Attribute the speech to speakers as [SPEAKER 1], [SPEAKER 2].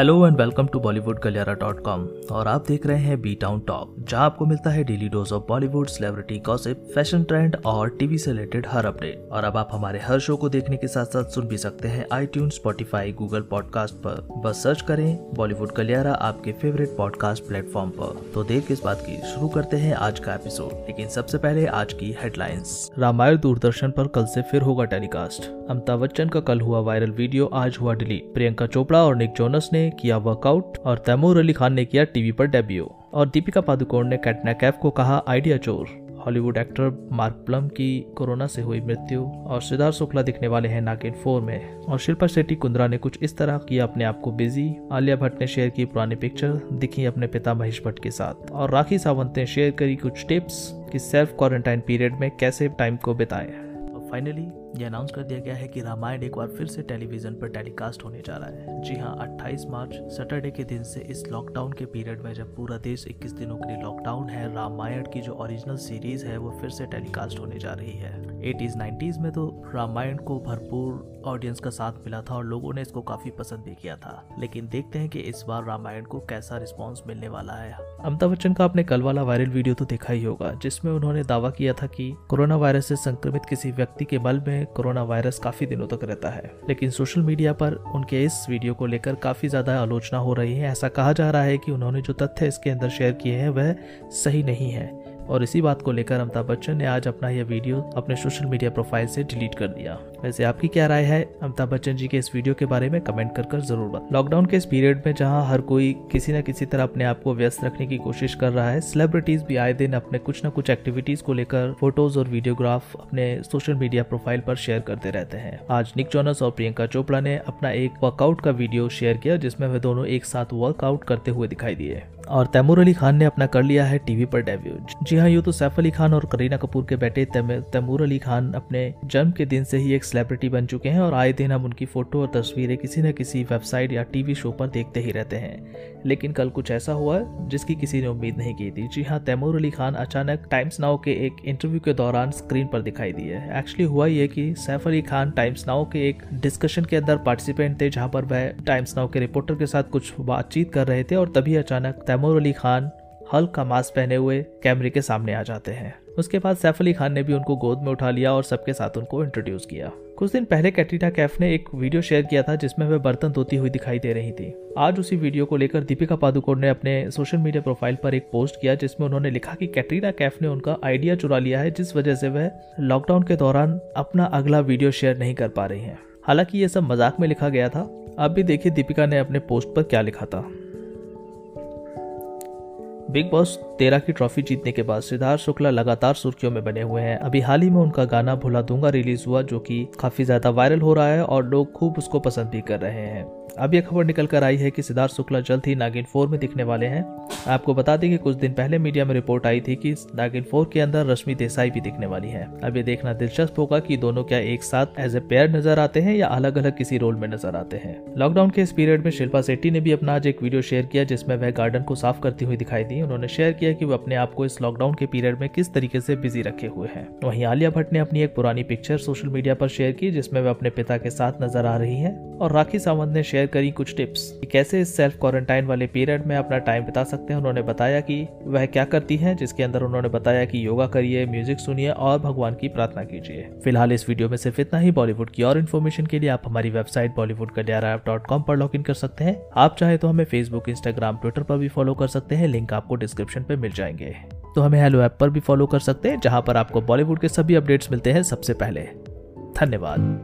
[SPEAKER 1] Hello and welcome to Bollywood Galiyara dot com और आप देख रहे हैं बी टाउन टॉक जहाँ आपको मिलता है daily dose of Bollywood celebrity gossip fashion trend और टीवी से रिलेटेड हर अपडेट और अब आप हमारे हर शो को देखने के साथ साथ सुन भी सकते हैं iTunes Spotify Google podcast पर। बस सर्च करें बॉलीवुड गलियारा आपके फेवरेट पॉडकास्ट प्लेटफॉर्म पर। तो देर किस बात की? शुरू करते हैं आज का एपिसोड लेकिन सबसे पहले आज की हेडलाइंस रामायण दूरदर्शन पर कल से फिर होगा टेलीकास्ट अमिताभ बच्चन का कल हुआ वायरल वीडियो आज हुआ डिलीट प्रियंका चोपड़ा और निक जोनस ने किया वर्कआउट और तैमूर अली खान ने किया टीवी पर डेब्यू और दीपिका पादुकोण ने कैटना कैफ को कहा आइडिया चोर। हॉलीवुड एक्टर मार्क प्लम की कोरोना से हुई मृत्यु और सिद्धार्थ शुक्ला दिखने वाले हैं नागिन फोर में। और शिल्पा शेट्टी, कुंद्रा ने कुछ इस तरह किया अपने आप को बिज़ी आलिया भट्ट ने शेयर की पुरानी पिक्चर दिखी अपने पिता महेश भट्ट के साथ। और राखी सावंत ने शेयर करी कुछ टिप्स कि सेल्फ क्वारंटाइन पीरियड में कैसे टाइम को बिताएँ। फाइनली ये अनाउंस कर दिया गया है कि रामायण एक बार फिर से टेलीविज़न पर टेलीकास्ट होने जा रहा है। जी हाँ 28 मार्च सैटरडे के दिन से इस लॉकडाउन के पीरियड में जब पूरा देश 21 दिनों के लिए लॉकडाउन है, रामायण की जो ओरिजिनल सीरीज़ है, वो फिर से टेलीकास्ट होने जा रही है। एटीज़ नाइन्टीज़ में तो रामायण को भरपूर ऑडियंस का साथ मिला था और लोगों ने इसको काफ़ी पसंद भी किया था। लेकिन देखते हैं कि इस बार रामायण को कैसा रिस्पॉन्स मिलने वाला है। अमिताभ बच्चन का अपने कल वाला वायरल वीडियो तो देखा ही होगा, जिसमें उन्होंने दावा किया था कि कोरोना वायरस से संक्रमित किसी व्यक्ति के बल में कोरोना वायरस काफ़ी दिनों तक रहता है। लेकिन सोशल मीडिया पर उनके इस वीडियो को लेकर काफ़ी ज़्यादा आलोचना हो रही है। ऐसा कहा जा रहा है कि उन्होंने जो तथ्य इसके अंदर शेयर किए हैं, वह सही नहीं है। और इसी बात को लेकर अमिताभ बच्चन ने आज अपना यह वीडियो अपने सोशल मीडिया प्रोफ़ाइल से डिलीट कर दिया। वैसे आपकी क्या राय है? अमिताभ बच्चन जी के इस वीडियो के बारे में कमेंट कर कर ज़रूर बता लॉकडाउन के इस पीरियड में जहाँ हर कोई किसी न किसी तरह अपने आप को व्यस्त रखने की कोशिश कर रहा है सेलिब्रिटीज भी आए दिन अपने कुछ न कुछ एक्टिविटीज़ को लेकर फ़ोटोज़ और वीडियोग्राफ अपने सोशल मीडिया प्रोफ़ाइल पर शेयर करते रहते हैं। आज निक जोनस और प्रियंका चोपड़ा ने अपना एक वर्कआउट का वीडियो शेयर किया, जिसमें वे दोनों एक साथ वर्कआउट करते हुए दिखाई दिए। और तैमूर अली खान ने अपना कर लिया है टीवी पर डेब्यू जी हाँ यूँ तो सैफ अली खान और करीना कपूर के बेटे तैमूर अली खान अपने जन्म के दिन से ही एक सेलिब्रिटी बन चुके हैं और आए दिन हम उनकी फ़ोटो और तस्वीरें किसी न किसी वेबसाइट या टीवी शो पर देखते ही रहते हैं। लेकिन कल कुछ ऐसा हुआ जिसकी किसी ने उम्मीद नहीं की थी। जी हाँ तैमूर अली खान अचानक टाइम्स नाउ के एक इंटरव्यू के दौरान स्क्रीन पर दिखाई दिए एक्चुअली हुआ ये कि सैफ अली खान टाइम्स नाउ के एक डिस्कशन के अंदर पार्टिसिपेंट थे, जहाँ पर वह टाइम्स नाउ के रिपोर्टर के साथ कुछ बातचीत कर रहे थे और तभी अचानक तैमूर अली खान हल्का मास्क पहने हुए कैमरे के सामने आ जाते हैं। उसके बाद सैफ अली खान ने भी उनको गोद में उठा लिया और सबके साथ उनको इंट्रोड्यूस किया। कुछ दिन पहले कैटरीना कैफ ने एक वीडियो शेयर किया था, जिसमें वह बर्तन धोती हुई दिखाई दे रही थी। आज उसी वीडियो को लेकर दीपिका पादुकोण ने अपने सोशल मीडिया प्रोफ़ाइल पर एक पोस्ट किया, जिसमें उन्होंने लिखा कि कैटरीना कैफ ने उनका आइडिया चुरा लिया है, जिस वजह से वह लॉकडाउन के दौरान अपना अगला वीडियो शेयर नहीं कर पा रही है। हालाँकि ये सब मज़ाक में लिखा गया था। अब भी देखिए दीपिका ने अपने पोस्ट पर क्या लिखा था। बिग बॉस तेरह की ट्रॉफी जीतने के बाद सिद्धार्थ शुक्ला लगातार सुर्खियों में बने हुए हैं। अभी हाल ही में उनका गाना भुला दूँगा रिलीज़ हुआ, जो कि काफ़ी ज़्यादा वायरल हो रहा है और लोग खूब उसको पसंद भी कर रहे हैं। अब यह खबर निकल कर आई है कि सिद्धार्थ शुक्ला जल्द ही नागिन फोर में दिखने वाले हैं। आपको बता दें कि कुछ दिन पहले मीडिया में रिपोर्ट आई थी कि नागिन फोर के अंदर रश्मि देसाई भी दिखने वाली है। अब ये देखना दिलचस्प होगा कि दोनों क्या एक साथ एज ए पेयर नज़र आते हैं या अलग अलग किसी रोल में नज़र आते हैं। लॉकडाउन के इस पीरियड में शिल्पा शेट्टी ने भी अपना आज एक वीडियो शेयर किया जिसमें वह गार्डन को साफ़ करती हुई दिखाई दी। उन्होंने शेयर किया कि वो अपने आप को इस लॉकडाउन के पीरियड में किस तरीके से बिज़ी रखे हुए हैं। वहीं आलिया भट्ट ने अपनी एक पुरानी पिक्चर सोशल मीडिया पर शेयर की जिसमें वह अपने पिता के साथ नज़र आ रही है और राखी सावंत ने शेयर करी कुछ टिप्स कि कैसे इस सेल्फ क्वारंटाइन वाले पीरियड में अपना टाइम बिता सकते हैं। उन्होंने बताया कि वह क्या करती हैं, जिसके अंदर उन्होंने बताया कि योगा करिए, म्यूज़िक सुनिए और भगवान की प्रार्थना कीजिए। फ़िलहाल इस वीडियो में सिर्फ़ इतना ही। बॉलीवुड की और इन्फॉर्मेशन के लिए आप हमारी वेबसाइट बॉलीवुड डॉट कॉम पर लॉग इन कर सकते हैं। आप चाहे तो हमें फेसबुक इंस्टाग्राम ट्विटर पर भी फॉलो कर सकते हैं। लिंक आपको डिस्क्रिप्शन पे मिल जाएँगे। तो हमें हेलो ऐप पर भी फॉलो कर सकते हैं, जहाँ पर आपको बॉलीवुड के सभी अपडेट्स मिलते हैं सबसे पहले। धन्यवाद।